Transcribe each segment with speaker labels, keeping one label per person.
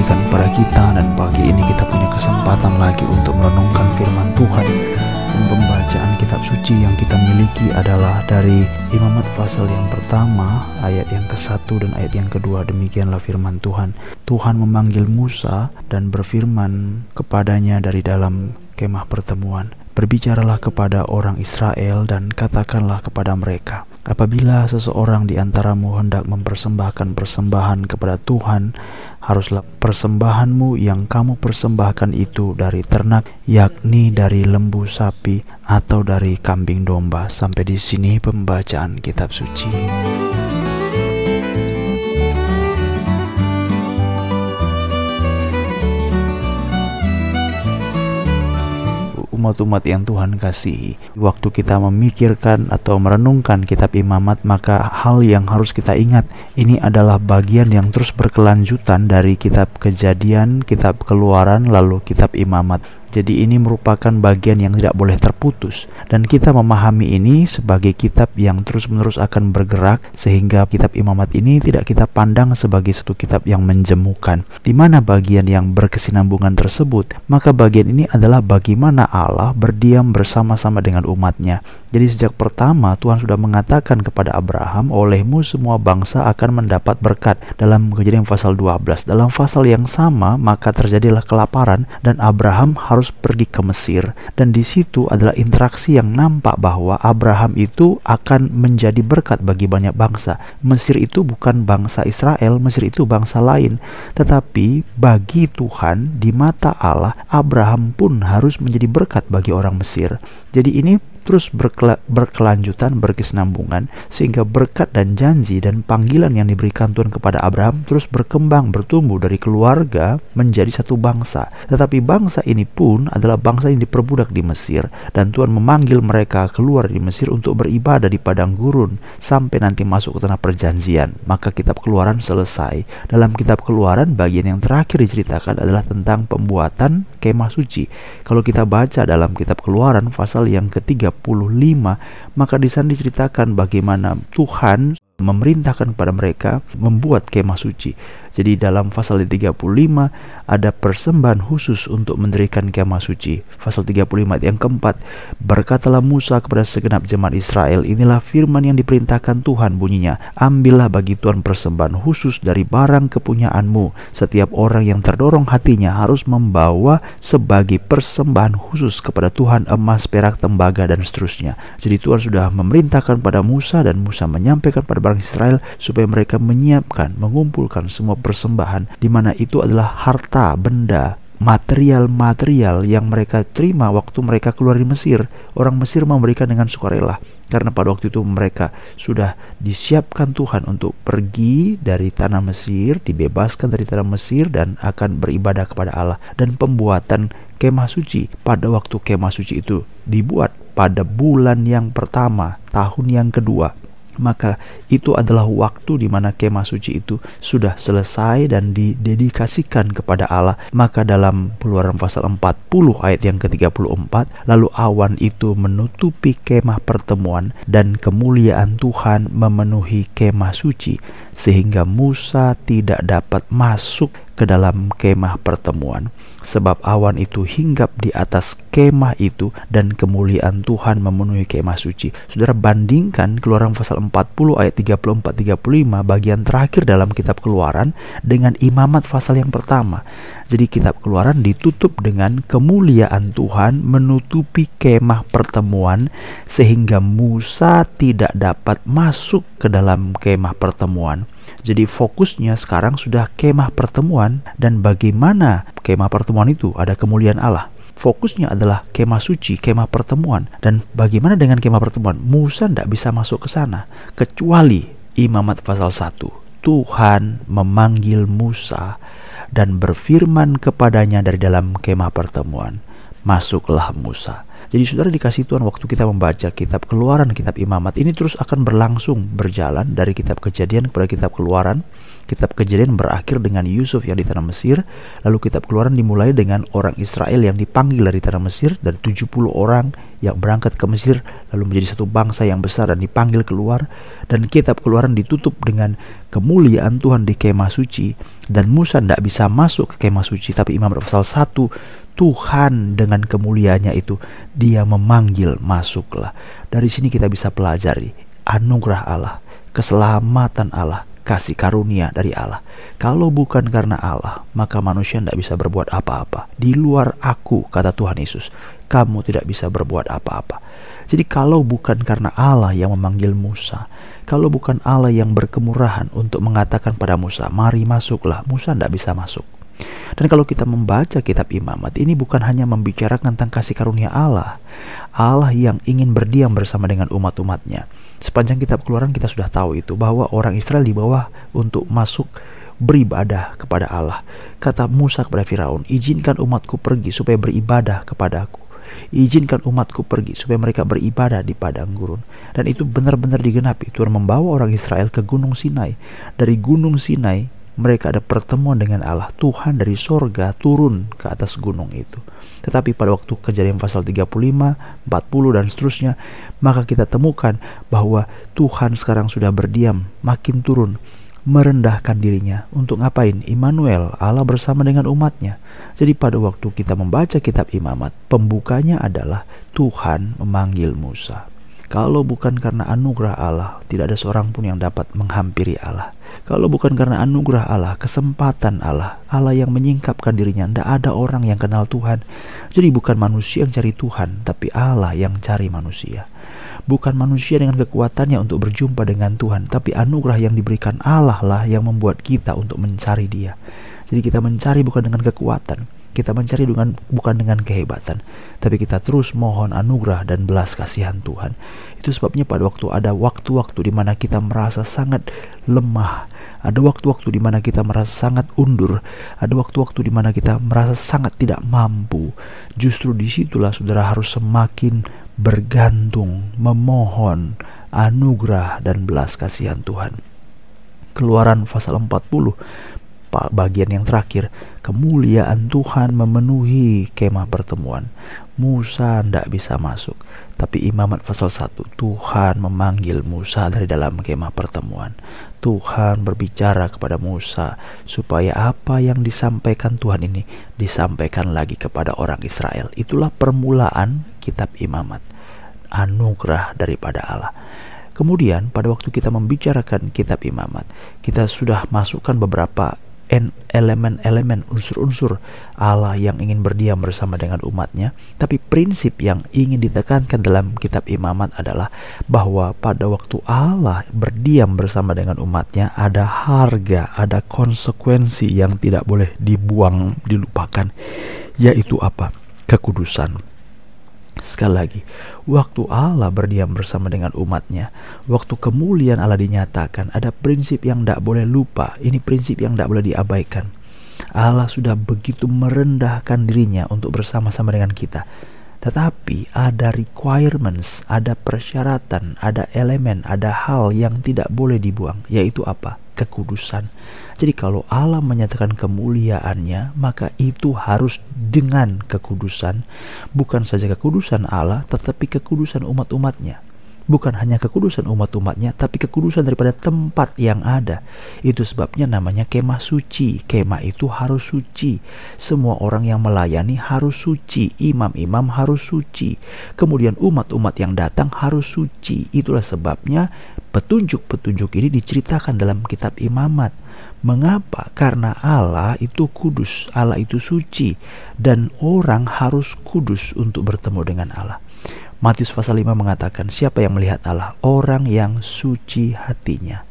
Speaker 1: diberikan kepada kita dan pagi ini kita punya kesempatan lagi untuk merenungkan firman Tuhan. Dan pembacaan kitab suci yang kita miliki adalah dari Imamat pasal yang pertama ayat yang ke-1 dan ayat yang kedua. Demikianlah firman Tuhan. Tuhan memanggil Musa dan berfirman kepadanya dari dalam kemah pertemuan Berbicaralah kepada orang Israel dan katakanlah kepada mereka Apabila seseorang di antaramu hendak mempersembahkan persembahan kepada Tuhan, haruslah persembahanmu yang kamu persembahkan itu dari ternak, yakni dari lembu sapi atau dari kambing domba. Sampai di sini pembacaan kitab suci. Umat-umat yang Tuhan kasihi. Waktu kita memikirkan atau merenungkan kitab imamat, maka hal yang harus kita ingat, ini adalah bagian yang terus berkelanjutan dari kitab kejadian, kitab keluaran, lalu kitab imamat. Jadi ini merupakan bagian yang tidak boleh terputus dan kita memahami ini sebagai kitab yang terus-menerus akan bergerak sehingga kitab Imamat ini tidak kita pandang sebagai satu kitab yang menjemukan. Di mana bagian yang berkesinambungan tersebut, maka bagian ini adalah bagaimana Allah berdiam bersama-sama dengan umatnya. Jadi sejak pertama Tuhan sudah mengatakan kepada Abraham, olehmu semua bangsa akan mendapat berkat dalam kejadian pasal 12. Dalam pasal yang sama maka terjadilah kelaparan dan Abraham harus pergi ke Mesir dan di situ adalah interaksi yang nampak bahwa Abraham itu akan menjadi berkat bagi banyak bangsa. Mesir itu bukan bangsa Israel, Mesir itu bangsa lain. Tetapi bagi Tuhan di mata Allah Abraham pun harus menjadi berkat bagi orang Mesir. Jadi ini terus berkela berkelanjutan, berkesinambungan, sehingga berkat dan janji dan panggilan yang diberikan Tuhan kepada Abraham terus berkembang, bertumbuh dari keluarga menjadi satu bangsa. Tetapi bangsa ini pun adalah bangsa yang diperbudak di Mesir, dan Tuhan memanggil mereka keluar di Mesir untuk beribadah di padang gurun sampai nanti masuk ke tanah perjanjian. Maka kitab keluaran selesai. Dalam kitab keluaran, bagian yang terakhir diceritakan adalah tentang pembuatan kemah suci. Kalau kita baca dalam kitab keluaran pasal yang ketiga 35 maka di sana diceritakan bagaimana Tuhan memerintahkan kepada mereka membuat kemah suci. Jadi dalam pasal 35 ada persembahan khusus untuk mendirikan kemah suci. Pasal 35 yang keempat, berkatalah Musa kepada segenap jemaat Israel, inilah firman yang diperintahkan Tuhan bunyinya, ambillah bagi Tuhan persembahan khusus dari barang kepunyaanmu. Setiap orang yang terdorong hatinya harus membawa sebagai persembahan khusus kepada Tuhan emas, perak, tembaga dan seterusnya. Jadi Tuhan sudah memerintahkan pada Musa dan Musa menyampaikan pada orang Israel supaya mereka menyiapkan, mengumpulkan semua persembahan di mana itu adalah harta, benda, material-material yang mereka terima waktu mereka keluar dari Mesir. Orang Mesir memberikan dengan sukarela karena pada waktu itu mereka sudah disiapkan Tuhan untuk pergi dari tanah Mesir, dibebaskan dari tanah Mesir dan akan beribadah kepada Allah dan pembuatan kemah suci pada waktu kemah suci itu dibuat pada bulan yang pertama tahun yang kedua maka itu adalah waktu di mana kemah suci itu sudah selesai dan didedikasikan kepada Allah. Maka dalam Keluaran pasal 40 ayat yang ke-34, lalu awan itu menutupi kemah pertemuan dan kemuliaan Tuhan memenuhi kemah suci sehingga Musa tidak dapat masuk ke dalam kemah pertemuan, sebab awan itu hinggap di atas kemah itu dan kemuliaan Tuhan memenuhi kemah suci. Saudara bandingkan Keluaran pasal 40 ayat 34 35 bagian terakhir dalam kitab Keluaran dengan imamat pasal yang pertama. Jadi kitab Keluaran ditutup dengan kemuliaan Tuhan menutupi kemah pertemuan sehingga Musa tidak dapat masuk ke dalam kemah pertemuan. Jadi fokusnya sekarang sudah kemah pertemuan dan bagaimana kemah pertemuan itu ada kemuliaan Allah. Fokusnya adalah kemah suci, kemah pertemuan. Dan bagaimana dengan kemah pertemuan? Musa tidak bisa masuk ke sana kecuali Imamat pasal 1. Tuhan memanggil Musa dan berfirman kepadanya dari dalam kemah pertemuan. Masuklah Musa. Jadi saudara dikasih Tuhan waktu kita membaca kitab keluaran, kitab imamat ini terus akan berlangsung berjalan dari kitab kejadian kepada kitab keluaran. Kitab kejadian berakhir dengan Yusuf yang di tanah Mesir. Lalu kitab keluaran dimulai dengan orang Israel yang dipanggil dari tanah Mesir. Dari 70 orang yang berangkat ke Mesir lalu menjadi satu bangsa yang besar dan dipanggil keluar dan kitab keluaran ditutup dengan kemuliaan Tuhan di kemah suci dan Musa tidak bisa masuk ke kemah suci tapi Imam pasal 1 Tuhan dengan kemuliaannya itu dia memanggil masuklah dari sini kita bisa pelajari anugerah Allah keselamatan Allah kasih karunia dari Allah. Kalau bukan karena Allah, maka manusia tidak bisa berbuat apa-apa. Di luar aku, kata Tuhan Yesus, kamu tidak bisa berbuat apa-apa. Jadi kalau bukan karena Allah yang memanggil Musa, kalau bukan Allah yang berkemurahan untuk mengatakan pada Musa, mari masuklah, Musa tidak bisa masuk. Dan kalau kita membaca kitab imamat, ini bukan hanya membicarakan tentang kasih karunia Allah, Allah yang ingin berdiam bersama dengan umat-umatnya. Sepanjang kitab keluaran kita sudah tahu itu, bahwa orang Israel di bawah untuk masuk beribadah kepada Allah. Kata Musa kepada Firaun, izinkan umatku pergi supaya beribadah kepadaku. Izinkan umatku pergi supaya mereka beribadah di padang gurun. Dan itu benar-benar digenapi. Tuhan membawa orang Israel ke gunung Sinai. Dari gunung Sinai mereka ada pertemuan dengan Allah. Tuhan dari sorga turun ke atas gunung itu. Tetapi pada waktu kejadian pasal 35, 40 dan seterusnya, maka kita temukan bahwa Tuhan sekarang sudah berdiam, makin turun, merendahkan dirinya. Untuk ngapain? Immanuel, Allah bersama dengan umatnya. Jadi pada waktu kita membaca kitab imamat, pembukanya adalah Tuhan memanggil Musa. Kalau bukan karena anugerah Allah, tidak ada seorang pun yang dapat menghampiri Allah. Kalau bukan karena anugerah Allah, kesempatan Allah, Allah yang menyingkapkan dirinya, tidak ada orang yang kenal Tuhan. Jadi bukan manusia yang cari Tuhan, tapi Allah yang cari manusia. Bukan manusia dengan kekuatannya untuk berjumpa dengan Tuhan, tapi anugerah yang diberikan Allah lah yang membuat kita untuk mencari Dia. Jadi kita mencari bukan dengan kekuatan, kita mencari dengan bukan dengan kehebatan, tapi kita terus mohon anugerah dan belas kasihan Tuhan. Itu sebabnya pada waktu ada waktu-waktu di mana kita merasa sangat lemah, ada waktu-waktu di mana kita merasa sangat undur, ada waktu-waktu di mana kita merasa sangat tidak mampu. Justru di situlah saudara harus semakin bergantung, memohon anugerah dan belas kasihan Tuhan. Keluaran pasal 40 bagian yang terakhir, kemuliaan Tuhan memenuhi kemah pertemuan. Musa tidak bisa masuk, tapi imamat pasal 1, Tuhan memanggil Musa dari dalam kemah pertemuan. Tuhan berbicara kepada Musa supaya apa yang disampaikan Tuhan ini disampaikan lagi kepada orang Israel. Itulah permulaan kitab imamat, anugerah daripada Allah. Kemudian pada waktu kita membicarakan kitab imamat, kita sudah masukkan beberapa elemen-elemen unsur-unsur Allah yang ingin berdiam bersama dengan umatnya. Tapi prinsip yang ingin ditekankan dalam kitab imamat adalah bahwa pada waktu Allah berdiam bersama dengan umatnya ada harga ada konsekuensi yang tidak boleh dibuang dilupakan. Yaitu apa? Kekudusan Sekali lagi, waktu Allah berdiam bersama dengan umatnya, waktu kemuliaan Allah dinyatakan, ada prinsip yang tidak boleh lupa. Ini prinsip yang tidak boleh diabaikan. Allah sudah begitu merendahkan dirinya untuk bersama-sama dengan kita. Tetapi ada requirements, ada persyaratan, ada elemen, ada hal yang tidak boleh dibuang, yaitu apa? Kekudusan. Jadi kalau Allah menyatakan kemuliaannya, maka itu harus dengan kekudusan. Bukan saja kekudusan Allah, tetapi kekudusan umat-umatnya. Bukan hanya kekudusan umat-umatnya, tapi kekudusan daripada tempat yang ada. Itu sebabnya namanya kemah suci. Kemah itu harus suci. Semua orang yang melayani harus suci. Imam-imam harus suci. Kemudian umat-umat yang datang harus suci. Itulah sebabnya petunjuk-petunjuk ini diceritakan dalam kitab imamat Mengapa? Karena Allah itu kudus, Allah itu suci, dan orang harus kudus untuk bertemu dengan Allah. Matius pasal 5 mengatakan, siapa yang melihat Allah? Orang yang suci hatinya,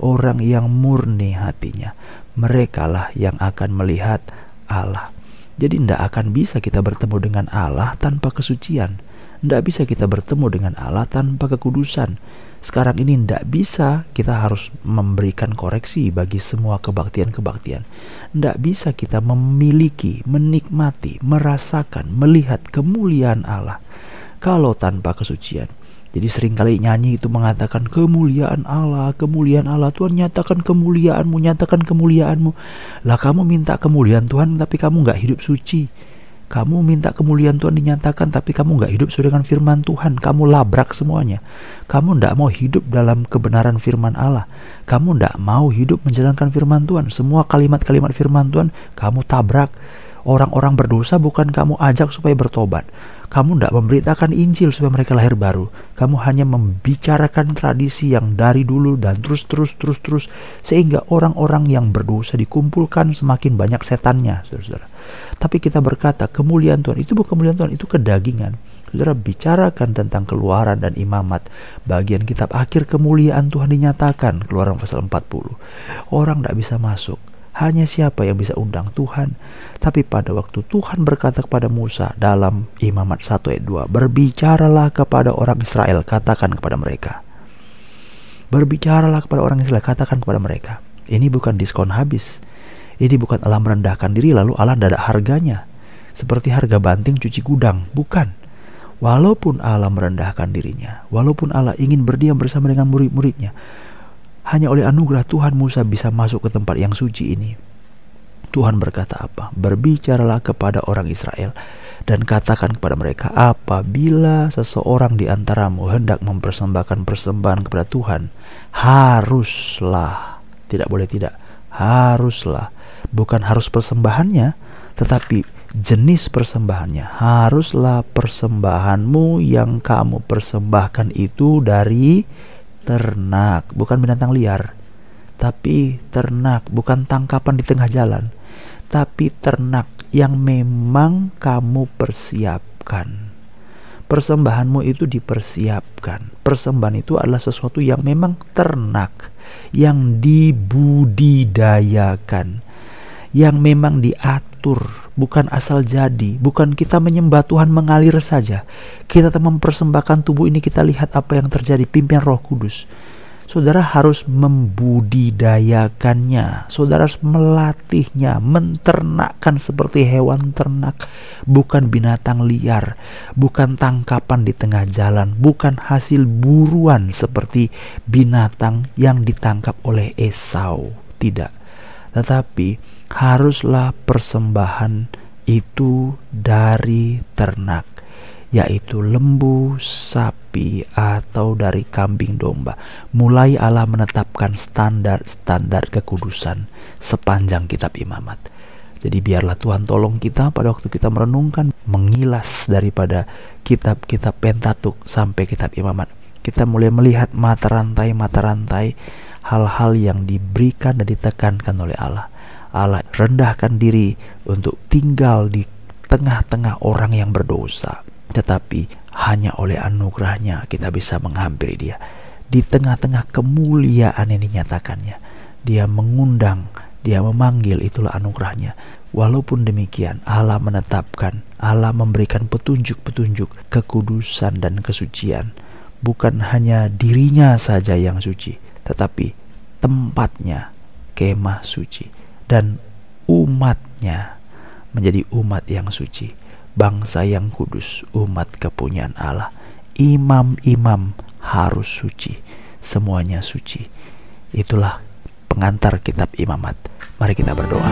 Speaker 1: orang yang murni hatinya. Merekalah yang akan melihat Allah. Jadi tidak akan bisa kita bertemu dengan Allah tanpa kesucian. Tidak bisa kita bertemu dengan Allah tanpa kekudusan sekarang ini tidak bisa kita harus memberikan koreksi bagi semua kebaktian-kebaktian. Tidak bisa kita memiliki, menikmati, merasakan, melihat kemuliaan Allah kalau tanpa kesucian. Jadi sering kali nyanyi itu mengatakan kemuliaan Allah, kemuliaan Allah. Tuhan nyatakan kemuliaanmu, nyatakan kemuliaanmu. Lah kamu minta kemuliaan Tuhan tapi kamu nggak hidup suci. Kamu minta kemuliaan Tuhan dinyatakan tapi kamu nggak hidup sesuai dengan firman Tuhan. Kamu labrak semuanya. Kamu nggak mau hidup dalam kebenaran firman Allah. Kamu nggak mau hidup menjalankan firman Tuhan. Semua kalimat-kalimat firman Tuhan kamu tabrak. Orang-orang berdosa bukan kamu ajak supaya bertobat. Kamu tidak memberitakan Injil supaya mereka lahir baru. Kamu hanya membicarakan tradisi yang dari dulu dan terus terus terus terus sehingga orang-orang yang berdosa dikumpulkan semakin banyak setannya, saudara. Tapi kita berkata kemuliaan Tuhan itu bukan kemuliaan Tuhan, itu kedagingan. Saudara bicarakan tentang keluaran dan imamat. Bagian kitab akhir kemuliaan Tuhan dinyatakan, keluaran pasal 40. Orang tidak bisa masuk hanya siapa yang bisa undang Tuhan. Tapi pada waktu Tuhan berkata kepada Musa dalam Imamat 1 ayat 2, Berbicaralah kepada orang Israel, katakan kepada mereka. Berbicaralah kepada orang Israel, katakan kepada mereka. Ini bukan diskon habis. Ini bukan Allah merendahkan diri lalu Allah ada harganya. Seperti harga banting cuci gudang, bukan. Walaupun Allah merendahkan dirinya, walaupun Allah ingin berdiam bersama dengan murid-muridnya, hanya oleh anugerah Tuhan Musa bisa masuk ke tempat yang suci ini. Tuhan berkata apa? Berbicaralah kepada orang Israel dan katakan kepada mereka, apabila seseorang di antaramu hendak mempersembahkan persembahan kepada Tuhan, haruslah, tidak boleh tidak, haruslah, bukan harus persembahannya, tetapi jenis persembahannya. Haruslah persembahanmu yang kamu persembahkan itu dari ternak, bukan binatang liar, tapi ternak, bukan tangkapan di tengah jalan, tapi ternak yang memang kamu persiapkan. Persembahanmu itu dipersiapkan. Persembahan itu adalah sesuatu yang memang ternak, yang dibudidayakan, yang memang diatur bukan asal jadi, bukan kita menyembah Tuhan mengalir saja. Kita mempersembahkan tubuh ini kita lihat apa yang terjadi pimpin Roh Kudus. Saudara harus membudidayakannya. Saudara harus melatihnya, menternakkan seperti hewan ternak, bukan binatang liar, bukan tangkapan di tengah jalan, bukan hasil buruan seperti binatang yang ditangkap oleh Esau. Tidak. Tetapi haruslah persembahan itu dari ternak, yaitu lembu, sapi, atau dari kambing domba. Mulai Allah menetapkan standar-standar kekudusan sepanjang kitab imamat. Jadi biarlah Tuhan tolong kita pada waktu kita merenungkan, mengilas daripada kitab-kitab Pentatuk sampai kitab imamat. Kita mulai melihat mata rantai-mata rantai hal-hal yang diberikan dan ditekankan oleh Allah Allah rendahkan diri untuk tinggal di tengah-tengah orang yang berdosa. Tetapi hanya oleh anugerahnya kita bisa menghampiri dia. Di tengah-tengah kemuliaan yang dinyatakannya. Dia mengundang, dia memanggil, itulah anugerahnya. Walaupun demikian, Allah menetapkan, Allah memberikan petunjuk-petunjuk kekudusan dan kesucian. Bukan hanya dirinya saja yang suci, tetapi tempatnya kemah suci dan umatnya menjadi umat yang suci, bangsa yang kudus, umat kepunyaan Allah. Imam-imam harus suci, semuanya suci. Itulah pengantar kitab imamat. Mari kita berdoa.